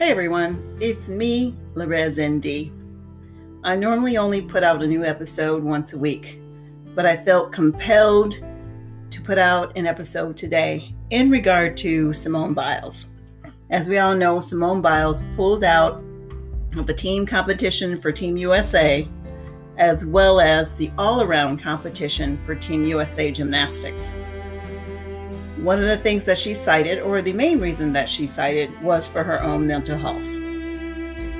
Hey everyone, it's me, Larez ND. I normally only put out a new episode once a week, but I felt compelled to put out an episode today in regard to Simone Biles. As we all know, Simone Biles pulled out of the team competition for Team USA, as well as the all around competition for Team USA Gymnastics. One of the things that she cited, or the main reason that she cited, was for her own mental health.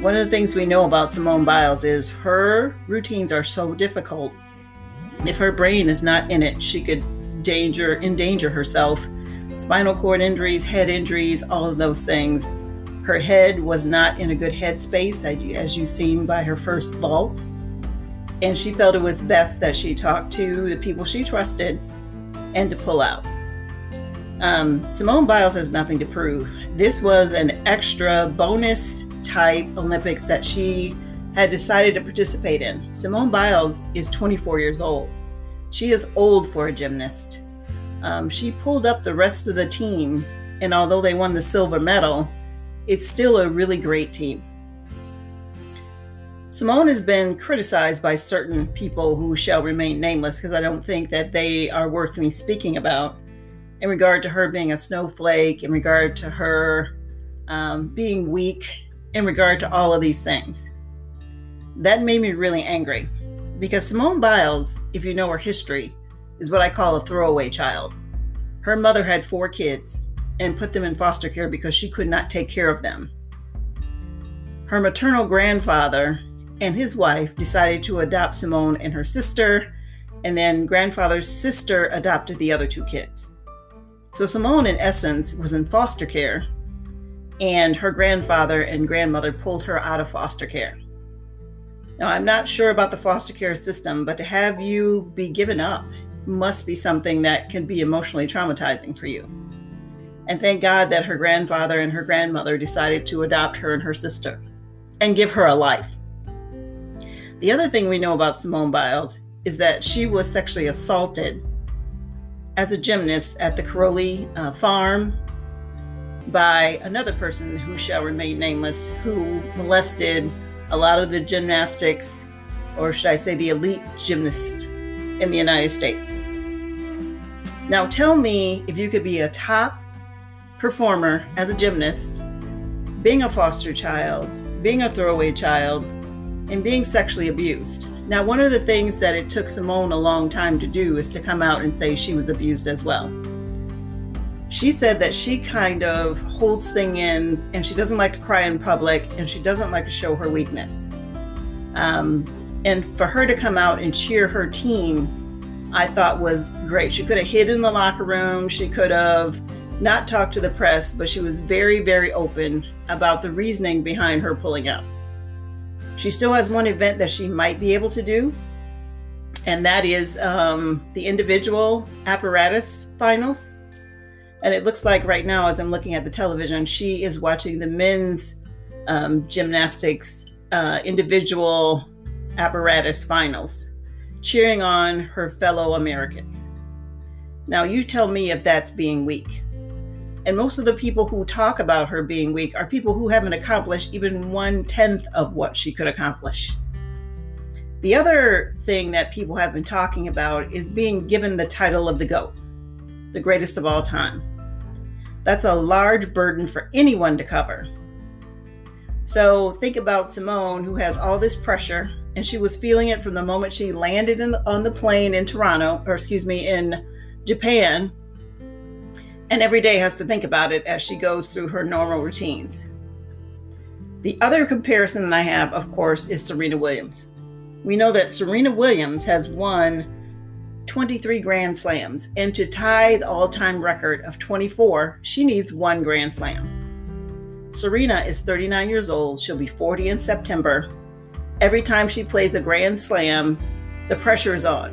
One of the things we know about Simone Biles is her routines are so difficult. If her brain is not in it, she could danger endanger herself. Spinal cord injuries, head injuries, all of those things. Her head was not in a good headspace, as you've seen by her first vault. And she felt it was best that she talked to the people she trusted and to pull out. Um, Simone Biles has nothing to prove. This was an extra bonus type Olympics that she had decided to participate in. Simone Biles is 24 years old. She is old for a gymnast. Um, she pulled up the rest of the team, and although they won the silver medal, it's still a really great team. Simone has been criticized by certain people who shall remain nameless because I don't think that they are worth me speaking about in regard to her being a snowflake, in regard to her um, being weak, in regard to all of these things. That made me really angry because Simone Biles, if you know her history, is what I call a throwaway child. Her mother had four kids and put them in foster care because she could not take care of them. Her maternal grandfather and his wife decided to adopt Simone and her sister, and then grandfather's sister adopted the other two kids. So Simone, in essence, was in foster care, and her grandfather and grandmother pulled her out of foster care. Now, I'm not sure about the foster care system, but to have you be given up must be something that can be emotionally traumatizing for you. And thank God that her grandfather and her grandmother decided to adopt her and her sister and give her a life. The other thing we know about Simone Biles is that she was sexually assaulted as a gymnast at the Karolyi uh, farm by another person who shall remain nameless, who molested a lot of the gymnastics, or should I say, the elite gymnasts in the United States. Now, tell me if you could be a top performer as a gymnast, being a foster child, being a throwaway child, and being sexually abused. Now, one of the things that it took Simone a long time to do is to come out and say she was abused as well. She said that she kind of holds things in and she doesn't like to cry in public and she doesn't like to show her weakness. Um, and for her to come out and cheer her team, I thought was great. She could have hid in the locker room, she could have not talked to the press, but she was very, very open about the reasoning behind her pulling out. She still has one event that she might be able to do, and that is um, the individual apparatus finals. And it looks like right now, as I'm looking at the television, she is watching the men's um, gymnastics uh, individual apparatus finals, cheering on her fellow Americans. Now, you tell me if that's being weak. And most of the people who talk about her being weak are people who haven't accomplished even one tenth of what she could accomplish. The other thing that people have been talking about is being given the title of the GOAT, the greatest of all time. That's a large burden for anyone to cover. So think about Simone, who has all this pressure, and she was feeling it from the moment she landed the, on the plane in Toronto, or excuse me, in Japan, and every day has to think about it as she goes through her normal routines. The other comparison that I have, of course, is Serena Williams. We know that Serena Williams has won 23 Grand Slams, and to tie the all time record of 24, she needs one Grand Slam. Serena is 39 years old, she'll be 40 in September. Every time she plays a Grand Slam, the pressure is on.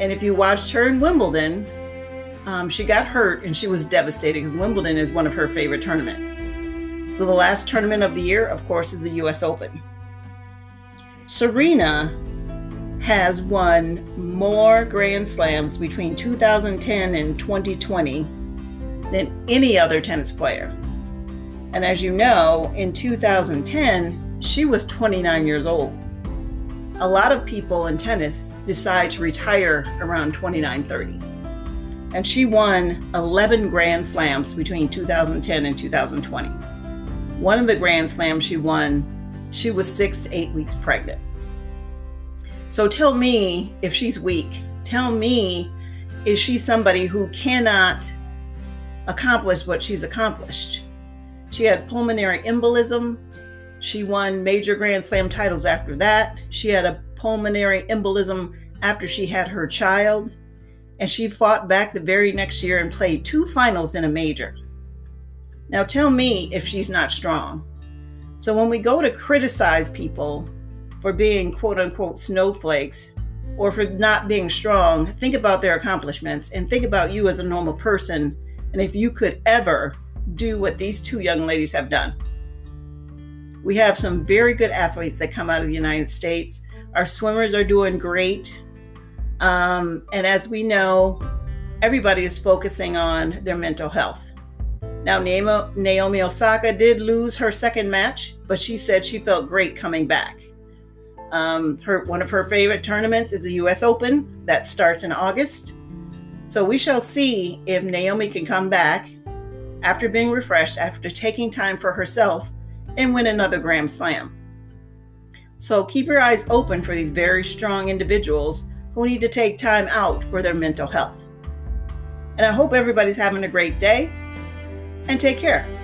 And if you watched her in Wimbledon, um, she got hurt and she was devastated because Wimbledon is one of her favorite tournaments. So the last tournament of the year, of course, is the US Open. Serena has won more Grand Slams between 2010 and 2020 than any other tennis player. And as you know, in 2010, she was 29 years old. A lot of people in tennis decide to retire around 29 30. And she won 11 Grand Slams between 2010 and 2020. One of the Grand Slams she won, she was six to eight weeks pregnant. So tell me if she's weak. Tell me, is she somebody who cannot accomplish what she's accomplished? She had pulmonary embolism. She won major Grand Slam titles after that. She had a pulmonary embolism after she had her child. And she fought back the very next year and played two finals in a major. Now tell me if she's not strong. So when we go to criticize people for being quote unquote snowflakes or for not being strong, think about their accomplishments and think about you as a normal person and if you could ever do what these two young ladies have done. We have some very good athletes that come out of the United States. Our swimmers are doing great. Um, and as we know, everybody is focusing on their mental health. Now, Naomi Osaka did lose her second match, but she said she felt great coming back. Um, her one of her favorite tournaments is the U.S. Open that starts in August. So we shall see if Naomi can come back after being refreshed, after taking time for herself, and win another Grand Slam. So keep your eyes open for these very strong individuals who need to take time out for their mental health. And I hope everybody's having a great day and take care.